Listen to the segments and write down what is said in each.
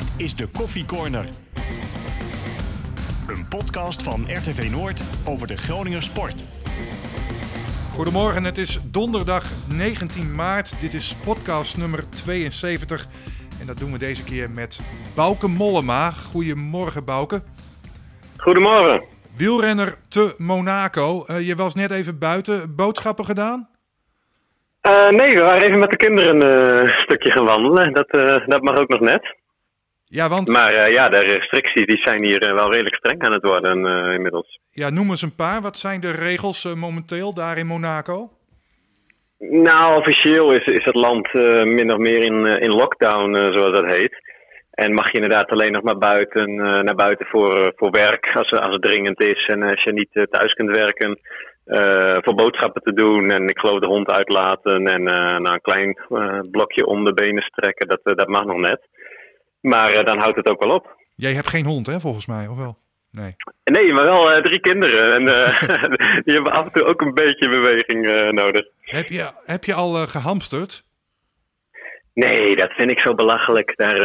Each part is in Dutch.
Dit is de Koffie Corner. Een podcast van RTV Noord over de Groninger sport. Goedemorgen, het is donderdag 19 maart. Dit is podcast nummer 72. En dat doen we deze keer met Bouke Mollema. Goedemorgen, Bouke. Goedemorgen. Wielrenner te Monaco. Uh, je was net even buiten. Boodschappen gedaan? Uh, nee, we waren even met de kinderen een uh, stukje gaan wandelen. Dat, dat mag ook nog net. Ja, want... Maar ja, de restricties die zijn hier wel redelijk streng aan het worden inmiddels. Ja, noem eens een paar. Wat zijn de regels momenteel daar in Monaco? Nou, officieel is, is het land min of meer in, in lockdown, zoals dat heet. En mag je inderdaad alleen nog maar buiten, naar buiten voor, voor werk als, als het dringend is. En als je niet thuis kunt werken, voor boodschappen te doen. En ik geloof de hond uitlaten en nou, een klein blokje om de benen strekken. Dat, dat mag nog net. Maar dan houdt het ook wel op. Jij hebt geen hond, hè, volgens mij, of wel? Nee. Nee, maar wel drie kinderen. En die hebben af en toe ook een beetje beweging nodig. Heb je, heb je al gehamsterd? Nee, dat vind ik zo belachelijk. Daar,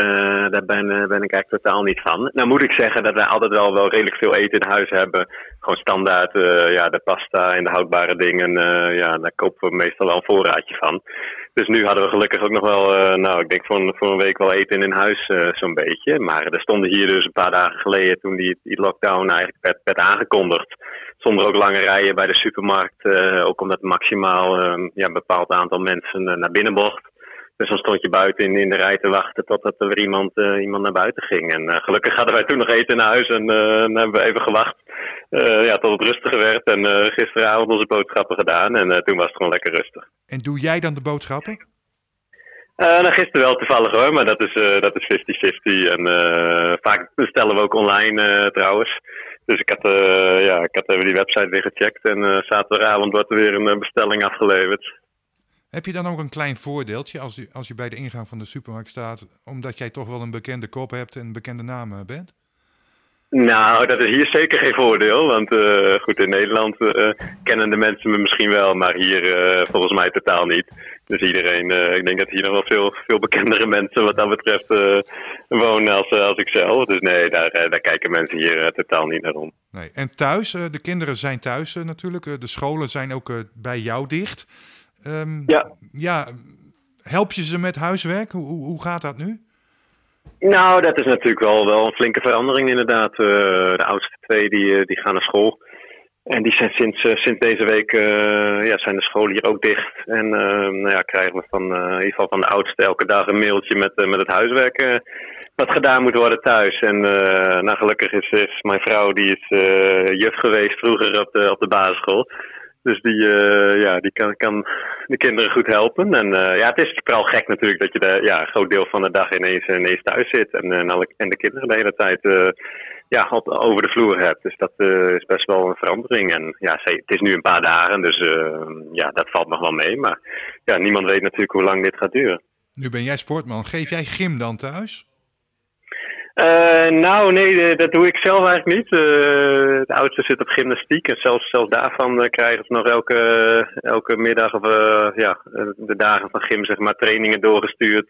daar ben, ben ik eigenlijk totaal niet van. Nou moet ik zeggen dat wij altijd wel, wel redelijk veel eten in huis hebben. Gewoon standaard, ja, de pasta en de houdbare dingen. ja, daar kopen we meestal wel een voorraadje van. Dus nu hadden we gelukkig ook nog wel, nou ik denk voor voor een week wel eten in huis zo'n beetje. Maar er stonden hier dus een paar dagen geleden toen die, die lockdown eigenlijk werd, aangekondigd. Zonder ook lange rijen bij de supermarkt. ook omdat maximaal ja, een bepaald aantal mensen naar binnen mocht. Dus dan stond je buiten in, in de rij te wachten totdat er weer iemand, iemand naar buiten ging. En gelukkig hadden wij toen nog eten naar huis en hebben we even gewacht ja, tot het rustiger werd. En gisteravond onze boodschappen gedaan en toen was het gewoon lekker rustig. En doe jij dan de boodschappen? nou, gisteren wel toevallig hoor, maar dat is, dat is 50-50. En vaak bestellen we ook online trouwens. Dus ik had, ja, ik had even die website weer gecheckt en zaterdagavond wordt er weer een bestelling afgeleverd. Heb je dan ook een klein voordeeltje als je, als je bij de ingang van de supermarkt staat, omdat jij toch wel een bekende kop hebt en een bekende naam bent? Nou, dat is hier zeker geen voordeel. Want uh, goed, in Nederland uh, kennen de mensen me misschien wel, maar hier uh, volgens mij totaal niet. Dus iedereen, ik denk dat hier nog wel veel, veel bekendere mensen wat dat betreft wonen als, als ik zelf. Dus nee, daar, daar kijken mensen hier totaal niet naar om. Nee. En thuis, de kinderen zijn thuis natuurlijk. de scholen zijn ook bij jou dicht. Um, ja. ja. Help je ze met huiswerk? Hoe, hoe gaat dat nu? Nou, dat is natuurlijk wel, wel een flinke verandering inderdaad. Uh, de oudste twee die, eh, die gaan naar school. En die zijn sinds, uh, sinds deze week ja, zijn de scholen hier ook dicht. En ehm, nou ja, krijgen we van, in ieder geval van de oudste elke dag een mailtje met, met het huiswerk wat gedaan moet worden thuis. En nou, gelukkig is, is mijn vrouw, die is juf geweest vroeger op de, op de basisschool. Dus die, uh, ja, die kan, kan de kinderen goed helpen. En uh, ja, het is vooral gek natuurlijk dat je de, ja, een groot deel van de dag ineens, ineens thuis zit. En, en, alle, en de kinderen de hele tijd uh, ja, over de vloer hebt. Dus dat is best wel een verandering. En ja, het is nu een paar dagen, dus ja, dat valt nog wel mee. Maar ja, niemand weet natuurlijk hoe lang dit gaat duren. Nu ben jij sportman. Geef jij gym dan thuis? Uh, nou, nee, dat doe ik zelf eigenlijk niet. Uh, de oudste zit op gymnastiek en zelfs, zelfs daarvan krijgen ze nog elke, elke middag of ja, de dagen van gym, zeg maar, trainingen doorgestuurd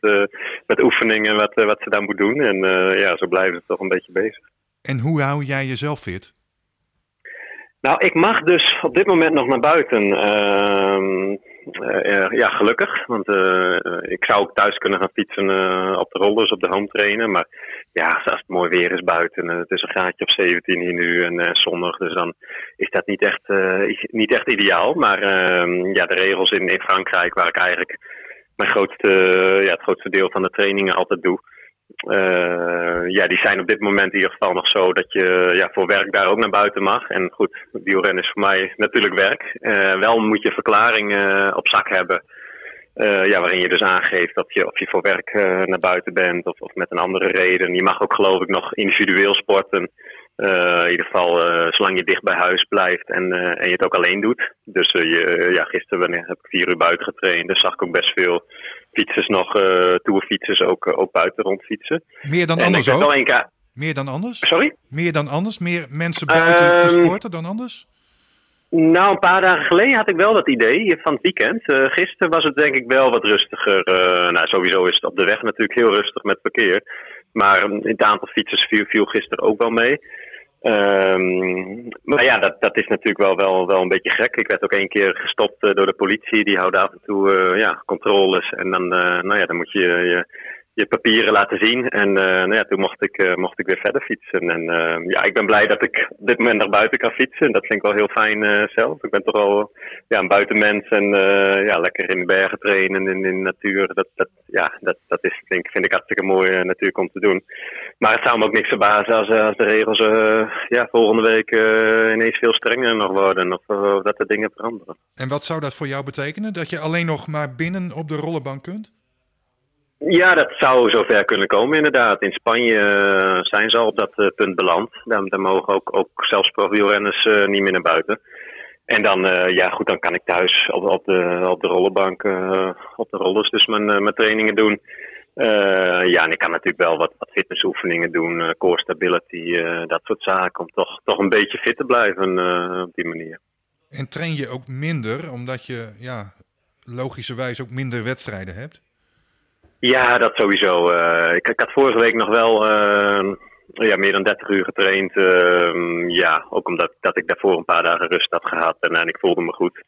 met oefeningen wat, wat ze daar moet doen. En ja, zo blijven ze toch een beetje bezig. En hoe hou jij jezelf fit? Nou, ik mag dus op dit moment nog naar buiten. Ehm, uh, ja, gelukkig. Want uh, ik zou ook thuis kunnen gaan fietsen uh, op de rollers, op de home trainen. Maar ja, als het mooi weer is buiten, het is een graadje of 17 hier nu en zonnig. Dus dan is dat niet echt, niet echt ideaal. Maar ehm, ja, de regels in, in Frankrijk, waar ik eigenlijk mijn grootste, ja, het grootste deel van de trainingen altijd doe. Uh, ja, die zijn op dit moment in ieder geval nog zo dat je ja, voor werk daar ook naar buiten mag. En goed, wielrennen is voor mij natuurlijk werk. Uh, wel moet je verklaring uh, op zak hebben. ja, waarin je dus aangeeft dat je, of je voor werk naar buiten bent of, of met een andere reden. Je mag ook geloof ik nog individueel sporten. in ieder geval zolang je dicht bij huis blijft en, en je het ook alleen doet. Dus je, ja, gisteren heb ik vier uur buiten getraind. Dus zag ik ook best veel fietsers nog, uh, tourfietsers ook, uh, ook buiten rondfietsen. Meer dan anders ook? Keer... Meer dan anders? Sorry? Meer dan anders? Meer mensen buiten um, te ehm, sporten dan anders? Nou, een paar dagen geleden had ik wel dat idee van het weekend. Uh, gisteren was het denk ik wel wat rustiger. nou, sowieso is het op de weg natuurlijk heel rustig met verkeer. Maar het aantal fietsers viel, viel gisteren ook wel mee. Um, maar ja, dat, dat is natuurlijk wel, wel, wel een beetje gek. Ik werd ook één keer gestopt door de politie. Die houden af en toe uh, ja, controles. En dan, uh, nou ja, dan moet je je je papieren laten zien. En uh, nou ja, toen mocht ik, uh, mocht ik weer verder fietsen. En uh, ja, ik ben blij dat ik op dit moment naar buiten kan fietsen. Dat vind ik wel heel fijn zelf. Ik ben toch al ja, een buitenmens en ja, lekker in de bergen trainen in, in de natuur. Dat, dat, ja, dat, dat is, vind, vind ik hartstikke mooi natuurlijk om te doen. Maar het zou me ook niks verbazen als, als de regels ja, volgende week ineens veel strenger nog worden. Of, of dat de dingen veranderen. En wat zou dat voor jou betekenen? Dat je alleen nog maar binnen op de rollenbank kunt? Ja, dat zou zover kunnen komen inderdaad. In Spanje uh, zijn ze al op dat uh, punt beland. Daar, mogen ook, ook zelfs profielrenners uh, niet meer naar buiten. En dan, ja goed, dan kan ik thuis op, op, de, op de rollenbank, op de rollers dus mijn, mijn trainingen doen. ja, en ik kan natuurlijk wel wat, wat fitnessoefeningen doen, core stability, dat soort zaken. Om toch, toch een beetje fit te blijven op die manier. En train je ook minder, omdat je ja, logischerwijs ook minder wedstrijden hebt? Ja, dat sowieso. Uh, ik, ik, had vorige week nog wel uh, ja, meer dan 30 uur getraind. Uh, ja, ook omdat dat ik daarvoor een paar dagen rust had gehad en, en ik voelde me goed.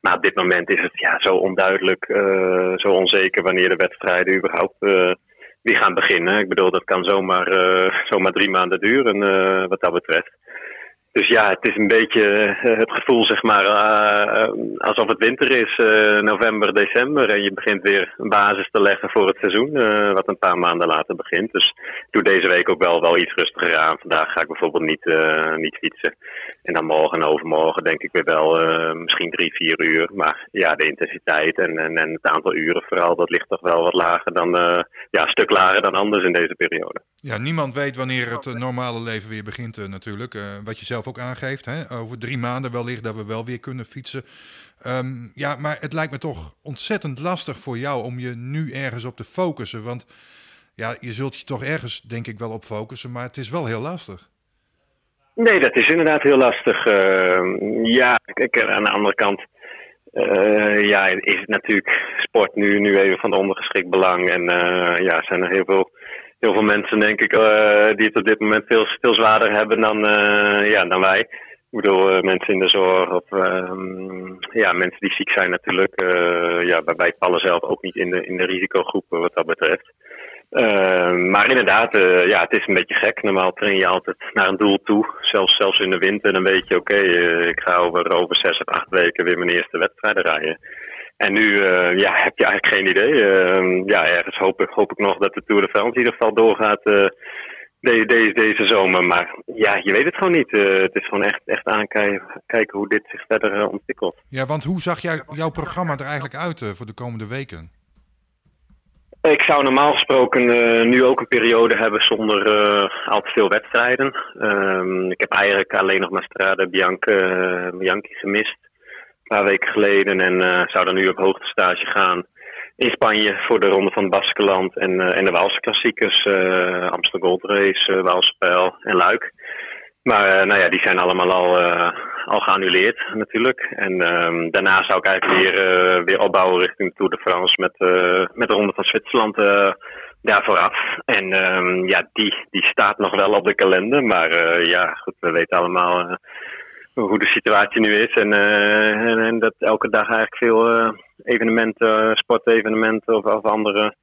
Maar op dit moment is het ja, zo onduidelijk, eh, zo onzeker wanneer de wedstrijden überhaupt weer gaan beginnen. Ik bedoel, dat kan zomaar, zomaar drie maanden duren wat dat betreft. Dus ja, het is een beetje eh, het gevoel, zeg maar, uh, uh, alsof het winter is, november, december. En je begint weer een basis te leggen voor het seizoen, wat een paar maanden later begint. Dus doe deze week ook wel, wel iets rustiger aan. Vandaag ga ik bijvoorbeeld niet, niet fietsen. En dan morgen en overmorgen denk ik weer wel misschien drie, vier uur. Maar ja, de intensiteit en, en, en, het aantal uren vooral, dat ligt toch wel wat lager dan, ja, een stuk lager dan anders in deze periode. Ja, niemand weet wanneer het normale leven weer begint natuurlijk. wat je zelf ook aangeeft. Hè? Over drie maanden wellicht dat we wel weer kunnen fietsen. Um, ja, maar het lijkt me toch ontzettend lastig voor jou om je nu ergens op te focussen. Want ja, je zult je toch ergens, denk ik, wel op focussen, maar het is wel heel lastig. Nee, dat is inderdaad heel lastig. Uh, ja, kijk, aan de andere kant uh, ja, is het natuurlijk sport nu, nu even van ondergeschikt belang. En uh, ja, zijn er heel veel heel veel mensen, denk ik, die het op dit moment veel, veel zwaarder hebben dan, ja, dan wij. Ik bedoel, mensen in de zorg of ehm, ja, mensen die ziek zijn natuurlijk. ja, wij vallen zelf ook niet in de, in de risicogroepen wat dat betreft. Ehm, maar inderdaad, ja, het is een beetje gek. Normaal train je altijd naar een doel toe. Zelfs, zelfs in de winter, dan weet je, oké, ik ga over, over zes of acht weken weer mijn eerste wedstrijden rijden. En nu uh, ja, heb je eigenlijk geen idee. Uh, ja, ergens hoop, ik, hoop ik nog dat de Tour de France in ieder geval doorgaat deze, zomer. Maar ja, je weet het gewoon niet. het is gewoon echt, echt aankijken kijken hoe dit zich verder ontwikkelt. Ja, want hoe zag jij, jouw programma er eigenlijk uit voor de komende weken? Ik zou normaal gesproken nu ook een periode hebben zonder al te veel wedstrijden. Ehm, ik heb eigenlijk alleen nog maar Strade Bianca, Bianchi gemist paar weken geleden. En zou dan nu op hoogtestage gaan in Spanje voor de Ronde van Baskeland en, en de Waalse klassiekers. Amsterdam Gold Race, uh, Waalspijl en Luik. Maar nou ja, die zijn allemaal al, al geannuleerd natuurlijk. En um, daarna zou ik eigenlijk weer, weer opbouwen richting Tour de France met, met de Ronde van Zwitserland daar vooraf. En um, ja, die, die staat nog wel op de kalender. Maar ja, goed, we weten allemaal hoe de situatie nu is. En, en, dat elke dag eigenlijk veel evenementen, sportevenementen of, of andere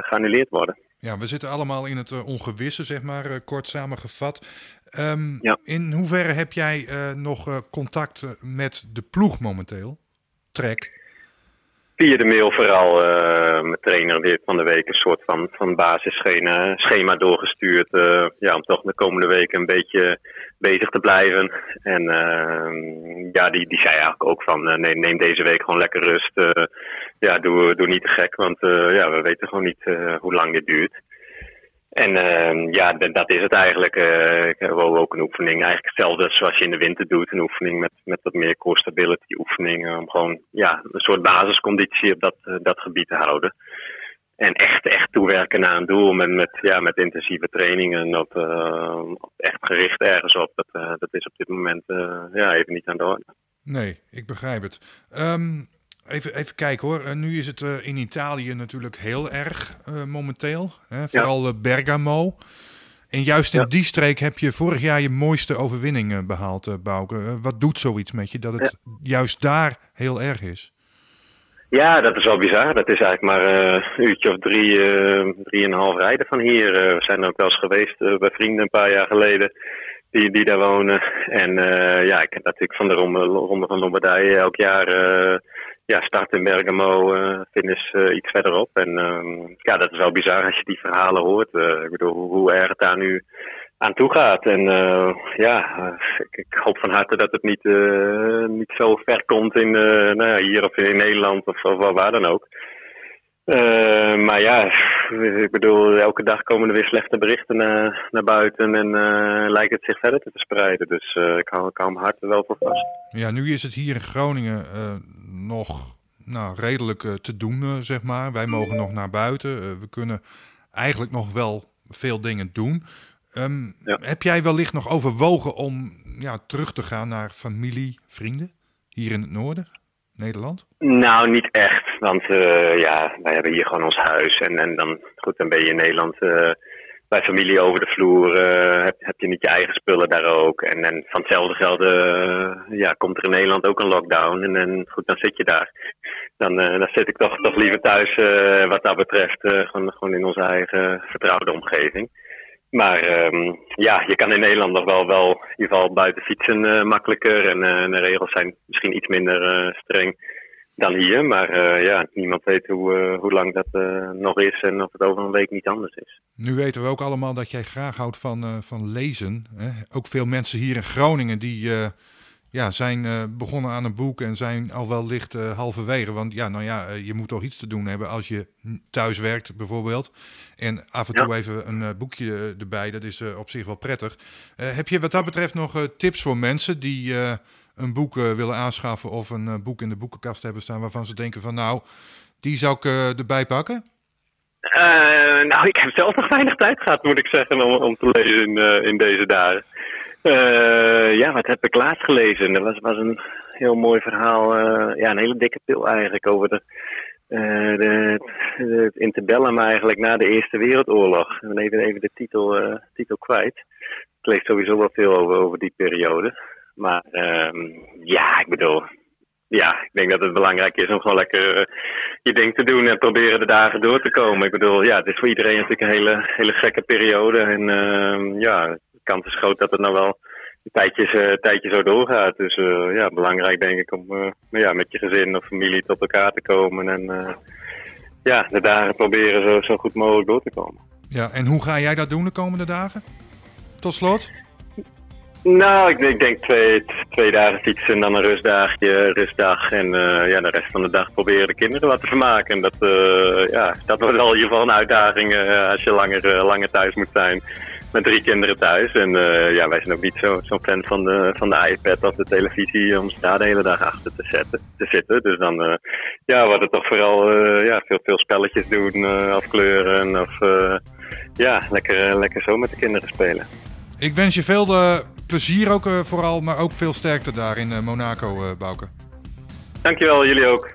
geannuleerd worden. Ja, we zitten allemaal in het ongewisse, zeg maar, kort samengevat. Um, ja. In hoeverre heb jij nog contact met de ploeg momenteel? Trek? Via de mail vooral. mijn trainer die heeft van de week een soort van, van basisschema doorgestuurd. ja, om toch de komende weken een beetje bezig te blijven. En uh, ja, die, die zei eigenlijk ook van uh, neem, neem deze week gewoon lekker rust. Uh, ja, doe, doe niet te gek, want uh, ja, we weten gewoon niet hoe lang dit duurt. En ehm, ja, dat is het eigenlijk. ik heb ook een oefening, eigenlijk hetzelfde zoals je in de winter doet. Een oefening met, met wat meer core stability oefeningen. Om gewoon ja, een soort basisconditie op dat, dat gebied te houden. En echt, echt toewerken naar een doel met, met, ja, met intensieve trainingen. Dat, uh, echt gericht ergens op. Dat, uh, dat is op dit moment uh, ja, even niet aan de orde. Nee, ik begrijp het. Um, even, even kijken hoor. nu is het in Italië natuurlijk heel erg momenteel. Hè? Vooral Bergamo. En juist in die streek heb je vorig jaar je mooiste overwinning behaald, Bouke. wat doet zoiets met je dat het juist daar heel erg is? Ja, dat is wel bizar. Dat is eigenlijk maar uh, een uurtje of drie, uh, drieënhalf rijden van hier. Uh, we zijn ook wel eens geweest bij vrienden een paar jaar geleden die, die daar wonen. En ja, ik heb natuurlijk van de Ronde, ronde van Lombardije elk jaar ja, start in Bergamo, finish iets verderop. En ehm, ja, dat is wel bizar als je die verhalen hoort. ik bedoel, hoe, hoe erg het daar nu aan toe gaat. En uh, ja, ik, hoop van harte dat het niet, uh, niet zo ver komt in, uh, nou ja, hier of in Nederland of, of waar dan ook. Maar ja, ik bedoel, elke dag komen er weer slechte berichten naar, naar buiten en lijkt het zich verder te verspreiden. Dus ik hou, ik hou mijn hart er wel voor vast. Ja, nu is het hier in Groningen nog nou, redelijk te doen, zeg maar. Wij mogen nog naar buiten. we kunnen eigenlijk nog wel veel dingen doen. Um, Heb jij wellicht nog overwogen om ja, terug te gaan naar familie, vrienden hier in het noorden, Nederland? Nou, niet echt. Want uh, ja, wij hebben hier gewoon ons huis. En, en dan, goed, dan ben je in Nederland uh, bij familie over de vloer. Uh, heb, heb je niet je eigen spullen daar ook. En, en van hetzelfde geld ja, komt er in Nederland ook een lockdown. En, en goed, dan zit je daar. Dan, dan zit ik toch, toch liever thuis wat dat betreft. gewoon, gewoon in onze eigen vertrouwde omgeving. Maar um, ja, je kan in Nederland nog wel, wel in ieder geval buiten fietsen uh, makkelijker. En uh, de regels zijn misschien iets minder uh, streng dan hier. Maar ja, niemand weet hoe, hoe lang dat nog is en of het over een week niet anders is. Nu weten we ook allemaal dat jij graag houdt van, van lezen. Hè? Ook veel mensen hier in Groningen die ja, zijn uh, begonnen aan een boek en zijn al wel licht uh, halverwege. Want ja, nou ja, uh, je moet toch iets te doen hebben als je thuis werkt bijvoorbeeld. En af en toe even een boekje erbij, dat is op zich wel prettig. heb je wat dat betreft nog tips voor mensen die een boek willen aanschaffen of een boek in de boekenkast hebben staan waarvan ze denken van nou, die zou ik erbij pakken? nou, ik heb zelf nog weinig tijd gehad, moet ik zeggen, om, om te lezen in, in deze dagen. Uh, ja, wat heb ik laatst gelezen? Er was, was een heel mooi verhaal, uh, ja, een hele dikke pil eigenlijk over de, uh, de, het interbellum eigenlijk na de Eerste Wereldoorlog. Even, even de titel, titel kwijt. Ik lees sowieso wel veel over, over die periode. Maar ehm, ja, ik bedoel, ja, ik denk dat het belangrijk is om gewoon lekker je ding te doen en proberen de dagen door te komen. Ik bedoel, ja, het is voor iedereen natuurlijk een hele, hele gekke periode. En uh, ja, kans is groot dat het nou wel een tijdje, tijdje zo doorgaat. Dus uh, ja, belangrijk denk ik om uh, ja, met je gezin of familie tot elkaar te komen. En ja, de dagen proberen zo, zo goed mogelijk door te komen. Ja, en hoe ga jij dat doen de komende dagen? Tot slot? Nou, ik, ik denk twee, twee dagen fietsen en dan een rustdagje, rustdag. En ja, de rest van de dag proberen de kinderen wat te vermaken. En dat, ja, dat wordt wel in ieder geval een uitdaging als je langer, langer thuis moet zijn met drie kinderen thuis. En uh, ja, wij zijn ook niet zo'n zo fan van de, van de iPad of de televisie om daar de hele dag achter te, zetten, te zitten. Dus dan uh, ja, wordt het toch vooral uh, ja, veel, veel spelletjes doen, afkleuren of ja, lekker, lekker zo met de kinderen spelen. Ik wens je veel plezier ook vooral, maar ook veel sterkte daar in Monaco, Bouke. Dankjewel, jullie ook.